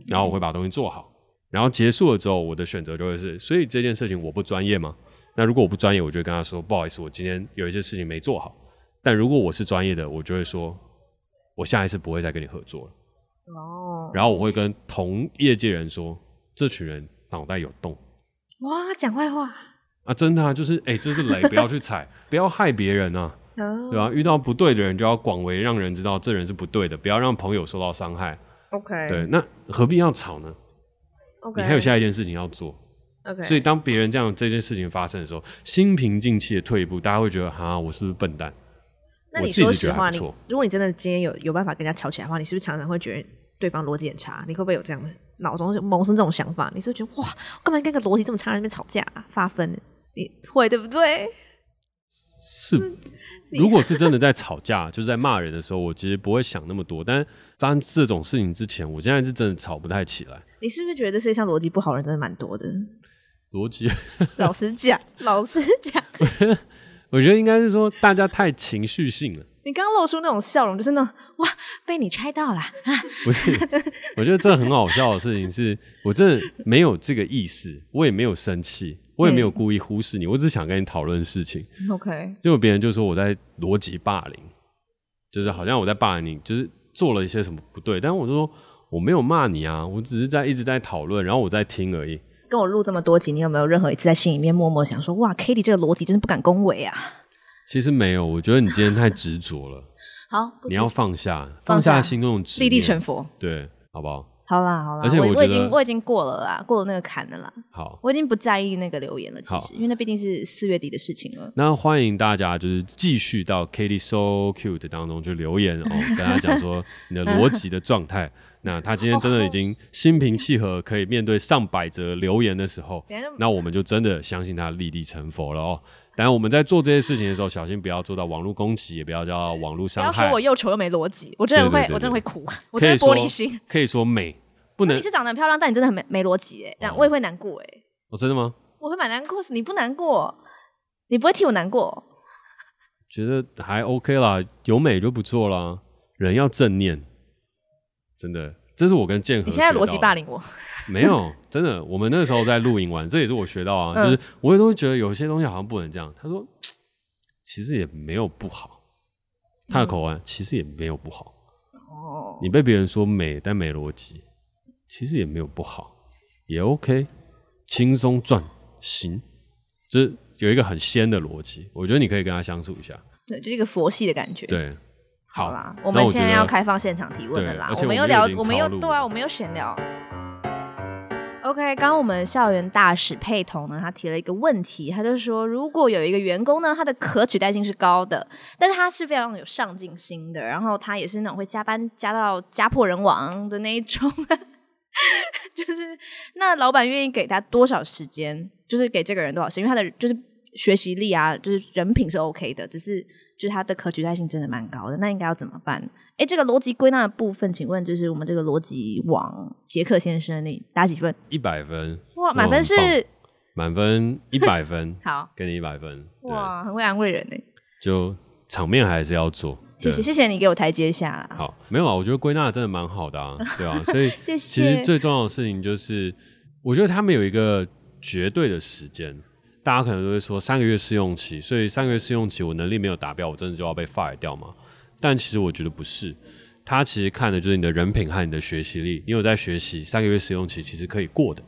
然后我会把东西做好，然后结束了之后，我的选择就会是，所以这件事情我不专业吗？那如果我不专业，我就会跟他说，不好意思，我今天有一些事情没做好。但如果我是专业的，我就会说，我下一次不会再跟你合作了。哦，然后我会跟同业界人说，这群人脑袋有洞。哇，讲坏话啊！真的啊，就是哎、欸，这是雷，不要去踩，不要害别人啊，[LAUGHS] 对吧、啊？遇到不对的人，就要广为让人知道这人是不对的，不要让朋友受到伤害。OK，对，那何必要吵呢？OK，你还有下一件事情要做。OK，所以当别人这样这件事情发生的时候，心平静气的退一步，大家会觉得哈，我是不是笨蛋？那你说实话，你如果你真的今天有有办法跟人家吵起来的话，你是不是常常会觉得对方逻辑很差？你会不会有这样的脑中萌生这种想法？你是不是觉得哇，干嘛跟个逻辑这么差的人那边吵架、啊、发疯？你会对不对？是，[LAUGHS] 如果是真的在吵架，就是在骂人的时候，我其实不会想那么多。但是发生这种事情之前，我现在是真的吵不太起来。你是不是觉得这世界上逻辑不好的人真的蛮多的？逻辑，[LAUGHS] 老实讲，老实讲。[LAUGHS] 我觉得应该是说大家太情绪性了。你刚刚露出那种笑容，就是那种哇，被你猜到了啊。不是，[LAUGHS] 我觉得这很好笑的事情是，我真的没有这个意思，我也没有生气，我也没有故意忽视你，我只想跟你讨论事情。OK，结果别人就说我在逻辑霸凌，就是好像我在霸凌你，就是做了一些什么不对，但是我就说我没有骂你啊，我只是在一直在讨论，然后我在听而已。跟我录这么多集，你有没有任何一次在心里面默默想说：“哇，Cady 这个逻辑真是不敢恭维啊？”其实没有，我觉得你今天太执着了。[LAUGHS] 好，你要放下，放下心中的执念，立地成佛。对，好不好？好啦，好啦。而且我，我已经我已经过了啦，过了那个坎了啦。好，我已经不在意那个留言了。其实，因为那毕竟是四月底的事情了。那欢迎大家就是继续到 Katie So Cute 当中去留言哦，跟他讲说你的逻辑的状态。[LAUGHS] 那他今天真的已经心平气和，可以面对上百则留言的时候，[LAUGHS] 那我们就真的相信他立地成佛了哦。当然我们在做这些事情的时候，小心不要做到网络攻击，也不要叫网络伤害。不要说我又丑又没逻辑，我真的会，我真的会哭，我真的玻璃心。可以说美，不能。你是长得很漂亮，但你真的很没没逻辑哎，但我也会难过哎。哦，真的吗？我会蛮难过，你不难过，你不会替我难过。觉得还 OK 啦，有美就不错啦，人要正念。真的，这是我跟建和。你现在逻辑霸凌我？没有，真的。我们那时候在录影玩，[LAUGHS] 这也是我学到啊。就是我也都会觉得有些东西好像不能这样。他说，其实也没有不好。他的口吻其实也没有不好。哦。你被别人说美，但没逻辑，其实也没有不好，也 OK，轻松赚行。就是有一个很仙的逻辑，我觉得你可以跟他相处一下。对，就是一个佛系的感觉。对。好啦，我们现在要开放现场提问了啦。我们又聊，我们又对啊，我们又闲聊。OK，刚刚我们校园大使佩彤呢，他提了一个问题，他就说，如果有一个员工呢，他的可取代性是高的，但是他是非常有上进心的，然后他也是那种会加班加到家破人亡的那一种，[LAUGHS] 就是那老板愿意给他多少时间，就是给这个人多少时间，因为他的就是学习力啊，就是人品是 OK 的，只是。就是他的可取代性真的蛮高的，那应该要怎么办？哎，这个逻辑归纳的部分，请问就是我们这个逻辑王杰克先生，你打几分？一百分。哇，满分是？满分一百分。[LAUGHS] 好，给你一百分。哇，很会安慰人呢。就场面还是要做。谢谢，谢谢你给我台阶下。好，没有啊，我觉得归纳真的蛮好的啊，[LAUGHS] 对啊，所以其实最重要的事情就是，我觉得他们有一个绝对的时间。大家可能都会说三个月试用期，所以三个月试用期我能力没有达标，我真的就要被 fire 掉吗？但其实我觉得不是，他其实看的就是你的人品和你的学习力。你有在学习，三个月试用期其实可以过的。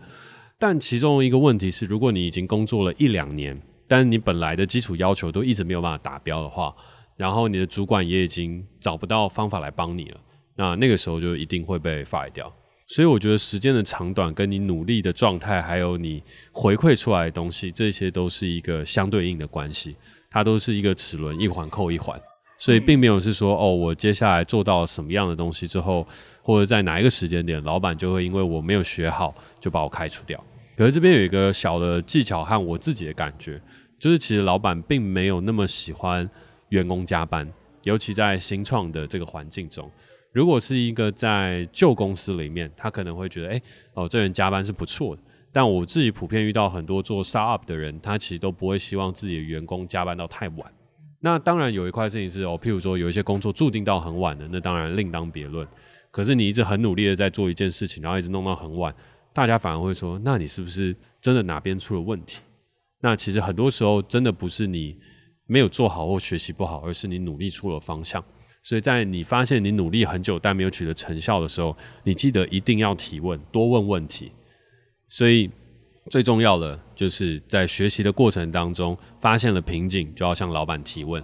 但其中一个问题是，如果你已经工作了一两年，但你本来的基础要求都一直没有办法达标的话，然后你的主管也已经找不到方法来帮你了，那那个时候就一定会被 fire 掉。所以我觉得时间的长短跟你努力的状态，还有你回馈出来的东西，这些都是一个相对应的关系，它都是一个齿轮，一环扣一环。所以并没有是说，哦，我接下来做到什么样的东西之后，或者在哪一个时间点，老板就会因为我没有学好就把我开除掉。可是这边有一个小的技巧和我自己的感觉，就是其实老板并没有那么喜欢员工加班，尤其在新创的这个环境中。如果是一个在旧公司里面，他可能会觉得，哎，哦，这人加班是不错的。但我自己普遍遇到很多做 s t a r up 的人，他其实都不会希望自己的员工加班到太晚。那当然有一块事情是哦，譬如说有一些工作注定到很晚的，那当然另当别论。可是你一直很努力的在做一件事情，然后一直弄到很晚，大家反而会说，那你是不是真的哪边出了问题？那其实很多时候真的不是你没有做好或学习不好，而是你努力出了方向。所以在你发现你努力很久但没有取得成效的时候，你记得一定要提问，多问问题。所以最重要的就是在学习的过程当中，发现了瓶颈，就要向老板提问。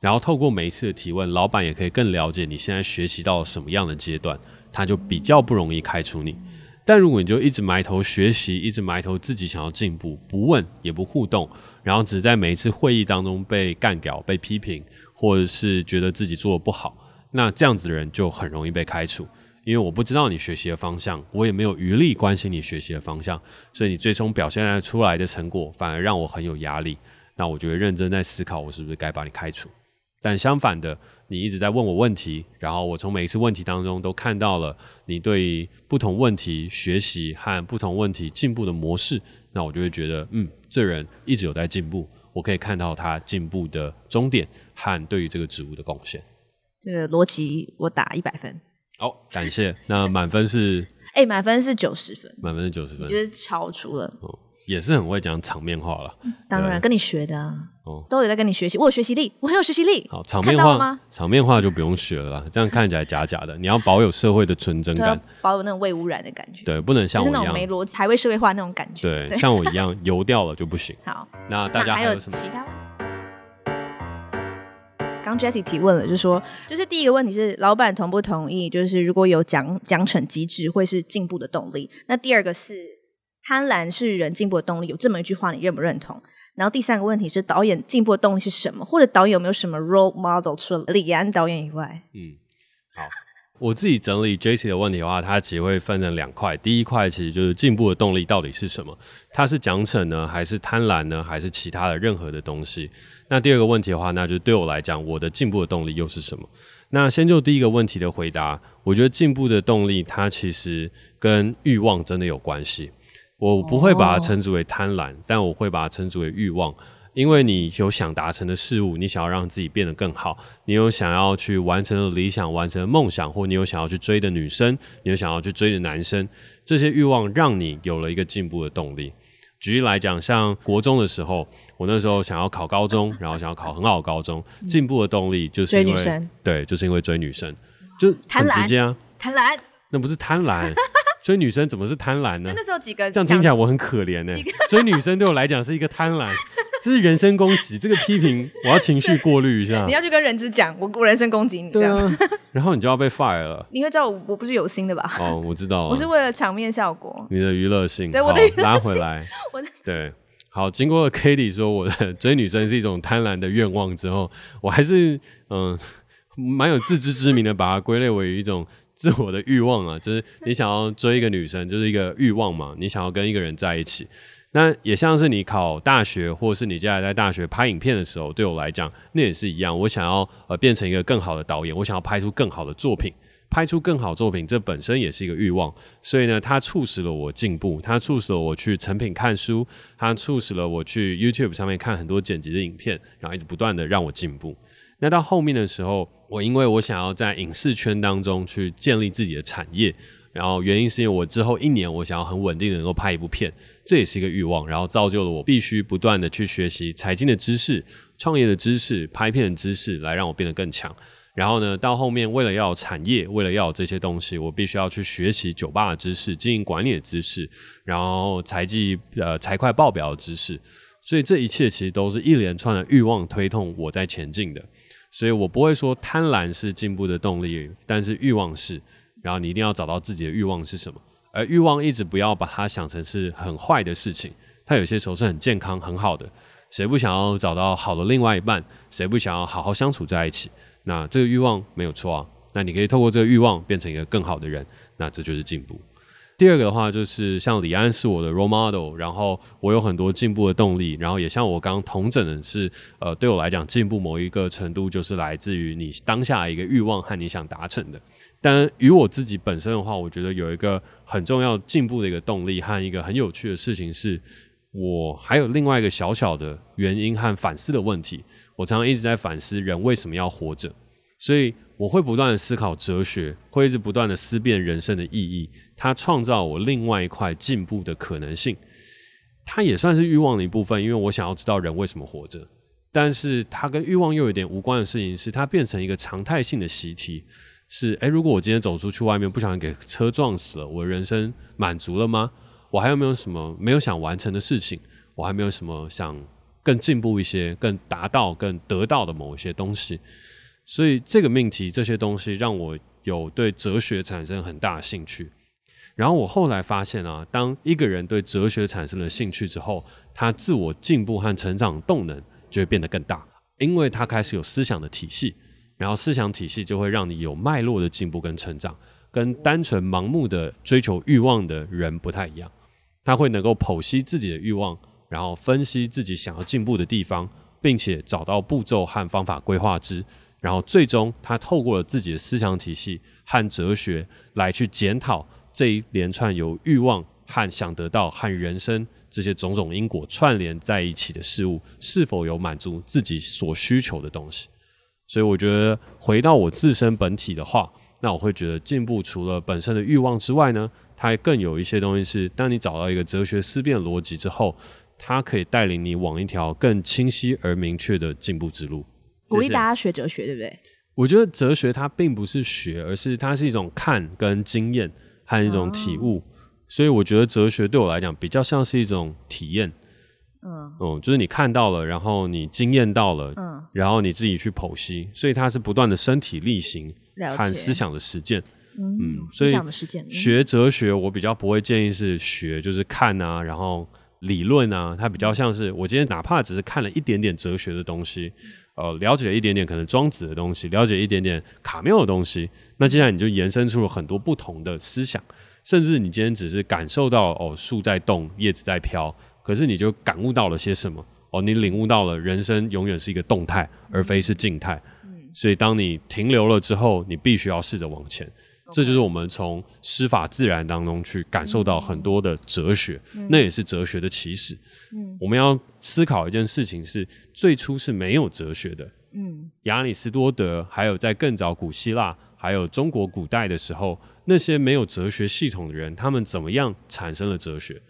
然后透过每一次的提问，老板也可以更了解你现在学习到什么样的阶段，他就比较不容易开除你。但如果你就一直埋头学习，一直埋头自己想要进步，不问也不互动，然后只在每一次会议当中被干掉、被批评，或者是觉得自己做的不好，那这样子的人就很容易被开除。因为我不知道你学习的方向，我也没有余力关心你学习的方向，所以你最终表现出来的成果反而让我很有压力。那我就会认真在思考，我是不是该把你开除。但相反的，你一直在问我问题，然后我从每一次问题当中都看到了你对不同问题学习和不同问题进步的模式，那我就会觉得，嗯，这人一直有在进步，我可以看到他进步的终点和对于这个植物的贡献。这个逻辑我打一百分。好，感谢。那满分是？[LAUGHS] 哎、欸，满分是九十分。满分是九十分，就是超出了。哦也是很会讲场面话了，当然跟你学的啊，哦，都有在跟你学习，我有学习力，我很有学习力。好，场面话场面话就不用学了，这样看起来假假的。你要保有社会的纯真感，保有那种未污染的感觉。对，不能像我一样，没逻辑、还未社会化那种感觉。对，对像我一 [LAUGHS] 样油掉了就不行。好，那大家还有什么？其他？刚 Jessie 提问了，就是说，就是第一个问题是，老板同不同意？就是如果有奖奖惩机制，会是进步的动力。那第二个是。贪婪是人进步的动力，有这么一句话，你认不认同？然后第三个问题是，导演进步的动力是什么？或者导演有没有什么 role model，除了李安导演以外？嗯，好，我自己整理 Jessie 的问题的话，它其实会分成两块。第一块其实就是进步的动力到底是什么？它是奖惩呢，还是贪婪呢，还是其他的任何的东西？那第二个问题的话，那就对我来讲，我的进步的动力又是什么？那先就第一个问题的回答，我觉得进步的动力，它其实跟欲望真的有关系。我不会把它称之为贪婪，但我会把它称之为欲望，因为你有想达成的事物，你想要让自己变得更好，你有想要去完成的理想、完成的梦想，或你有想要去追的女生，你有想要去追的男生，这些欲望让你有了一个进步的动力。举例来讲，像国中的时候，我那时候想要考高中，然后想要考很好的高中，进步的动力就是因为追女生，对，就是因为追女生，就很直接啊，贪婪，那不是贪婪。[LAUGHS] 追女生怎么是贪婪呢？那时候几个这样听起来我很可怜呢。追女生对我来讲是一个贪婪，[LAUGHS] 这是人身攻击。这个批评我要情绪过滤一下。你要去跟人资讲，我我人身攻击你。对啊，[LAUGHS] [LAUGHS] 然后你就要被 fire 了。你会知道我我不是有心的吧？哦，我知道，[LAUGHS] 我是为了场面效果。你的娱乐性，对我的娱乐性拉回来。我的对，好，经过 kady 说我的追女生是一种贪婪的愿望之后，我还是嗯蛮有自知之明的，把它归类为一种。自我的欲望啊，就是你想要追一个女生，就是一个欲望嘛。你想要跟一个人在一起，那也像是你考大学，或是你接下来在大学拍影片的时候，对我来讲，那也是一样。我想要呃变成一个更好的导演，我想要拍出更好的作品，拍出更好作品，这本身也是一个欲望。所以呢，它促使了我进步，它促使了我去成品看书，它促使了我去 YouTube 上面看很多剪辑的影片，然后一直不断的让我进步。那到后面的时候，我因为我想要在影视圈当中去建立自己的产业，然后原因是因为我之后一年我想要很稳定的能够拍一部片，这也是一个欲望，然后造就了我必须不断的去学习财经的知识、创业的知识、拍片的知识，来让我变得更强。然后呢，到后面为了要有产业，为了要有这些东西，我必须要去学习酒吧的知识、经营管理的知识，然后财计呃财会报表的知识，所以这一切其实都是一连串的欲望推动我在前进的。所以我不会说贪婪是进步的动力，但是欲望是。然后你一定要找到自己的欲望是什么，而欲望一直不要把它想成是很坏的事情，它有些时候是很健康、很好的。谁不想要找到好的另外一半？谁不想要好好相处在一起？那这个欲望没有错啊。那你可以透过这个欲望变成一个更好的人，那这就是进步。第二个的话，就是像李安是我的 role model，然后我有很多进步的动力，然后也像我刚刚统整的是，呃，对我来讲，进步某一个程度就是来自于你当下一个欲望和你想达成的。但与我自己本身的话，我觉得有一个很重要进步的一个动力和一个很有趣的事情是，我还有另外一个小小的原因和反思的问题。我常常一直在反思人为什么要活着，所以。我会不断的思考哲学，会一直不断的思辨人生的意义。它创造我另外一块进步的可能性。它也算是欲望的一部分，因为我想要知道人为什么活着。但是它跟欲望又有点无关的事情是，它变成一个常态性的习题。是，诶，如果我今天走出去外面，不小心给车撞死了，我人生满足了吗？我还有没有什么没有想完成的事情？我还没有什么想更进步一些、更达到、更得到的某一些东西？所以这个命题这些东西让我有对哲学产生很大的兴趣。然后我后来发现啊，当一个人对哲学产生了兴趣之后，他自我进步和成长动能就会变得更大，因为他开始有思想的体系，然后思想体系就会让你有脉络的进步跟成长，跟单纯盲目的追求欲望的人不太一样。他会能够剖析自己的欲望，然后分析自己想要进步的地方，并且找到步骤和方法规划之。然后最终，他透过了自己的思想体系和哲学来去检讨这一连串由欲望和想得到和人生这些种种因果串联在一起的事物，是否有满足自己所需求的东西。所以我觉得回到我自身本体的话，那我会觉得进步除了本身的欲望之外呢，它还更有一些东西是，当你找到一个哲学思辨逻辑之后，它可以带领你往一条更清晰而明确的进步之路。鼓励大家学哲学，对不对？我觉得哲学它并不是学，而是它是一种看跟经验和一种体悟。哦、所以我觉得哲学对我来讲比较像是一种体验。嗯，嗯，就是你看到了，然后你经验到了，嗯，然后你自己去剖析，所以它是不断的身体力行和思想的实践。嗯，嗯，所以学哲学我比较不会建议是学，就是看啊，然后理论啊，它比较像是我今天哪怕只是看了一点点哲学的东西。呃，了解了一点点可能庄子的东西，了解一点点卡缪的东西，那接下来你就延伸出了很多不同的思想，甚至你今天只是感受到哦，树在动，叶子在飘，可是你就感悟到了些什么？哦，你领悟到了人生永远是一个动态，而非是静态。嗯，所以当你停留了之后，你必须要试着往前。这就是我们从师法自然当中去感受到很多的哲学，嗯、那也是哲学的起始。嗯、我们要思考一件事情是：最初是没有哲学的。嗯，亚里士多德，还有在更早古希腊，还有中国古代的时候，那些没有哲学系统的人，他们怎么样产生了哲学？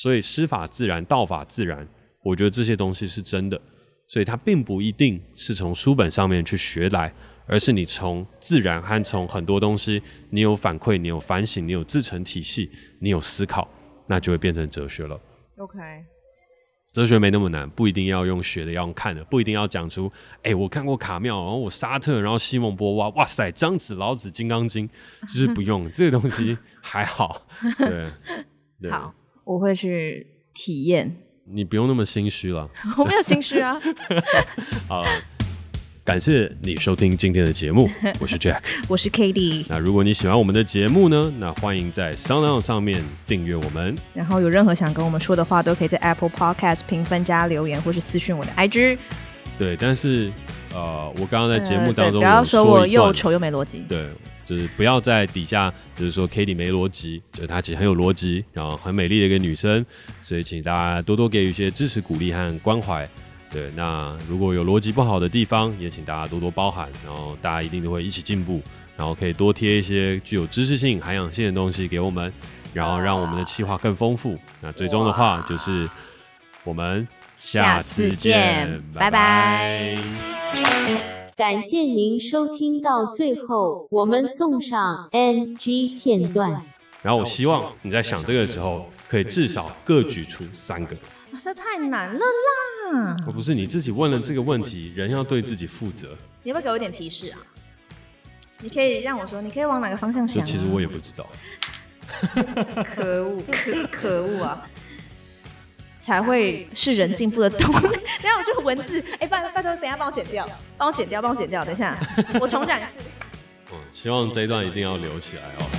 所以师法自然，道法自然，我觉得这些东西是真的。所以它并不一定是从书本上面去学来。而是你从自然和从很多东西，你有反馈，你有反省，你有自成体系，你有思考，那就会变成哲学了。OK，哲学没那么难，不一定要用学的，要用看的，不一定要讲出，哎、欸，我看过卡妙，然后我沙特，然后西蒙波娃，哇塞，张子、老子、金刚经，就是不用 [LAUGHS] 这个东西还好。对，[LAUGHS] 对好，我会去体验。你不用那么心虚了，[LAUGHS] 我没有心虚啊。[LAUGHS] 好了。感谢你收听今天的节目，[LAUGHS] 我是 Jack，我是 Cady。那如果你喜欢我们的节目呢，那欢迎在 SoundOn 上面订阅我们。然后有任何想跟我们说的话，都可以在 Apple Podcast 评分加留言，或是私讯我的 IG。对，但是呃，我刚刚在节目当中、呃、不要说我又丑又没逻辑。对，就是不要在底下就是说 Cady 没逻辑，就是她其实很有逻辑，然后很美丽的一个女生，所以请大家多多给予一些支持、鼓励和关怀。对，那如果有逻辑不好的地方，也请大家多多包涵，然后大家一定都会一起进步，然后可以多贴一些具有知识性、涵养性的东西给我们，然后让我们的企划更丰富。那最终的话就是我们下次见，次见拜拜。拜拜。感谢您收听到最后，我们送上 NG 片段。然后我希望你在想这个的时候，可以至少各举出三个。这太难了啦！我不是你自己问了这个问题，人要对自己负责。你要不要给我一点提示啊？你可以让我说，你可以往哪个方向想？其实我也不知道。可恶，可可恶啊！才会是人进步的动力。等下 [LAUGHS] 我这个文字，[LAUGHS] 哎，大大家等一下帮我剪掉，帮我剪掉，帮我剪掉。等一下，[LAUGHS] 我重讲一次。嗯，希望这一段一定要留起来哦。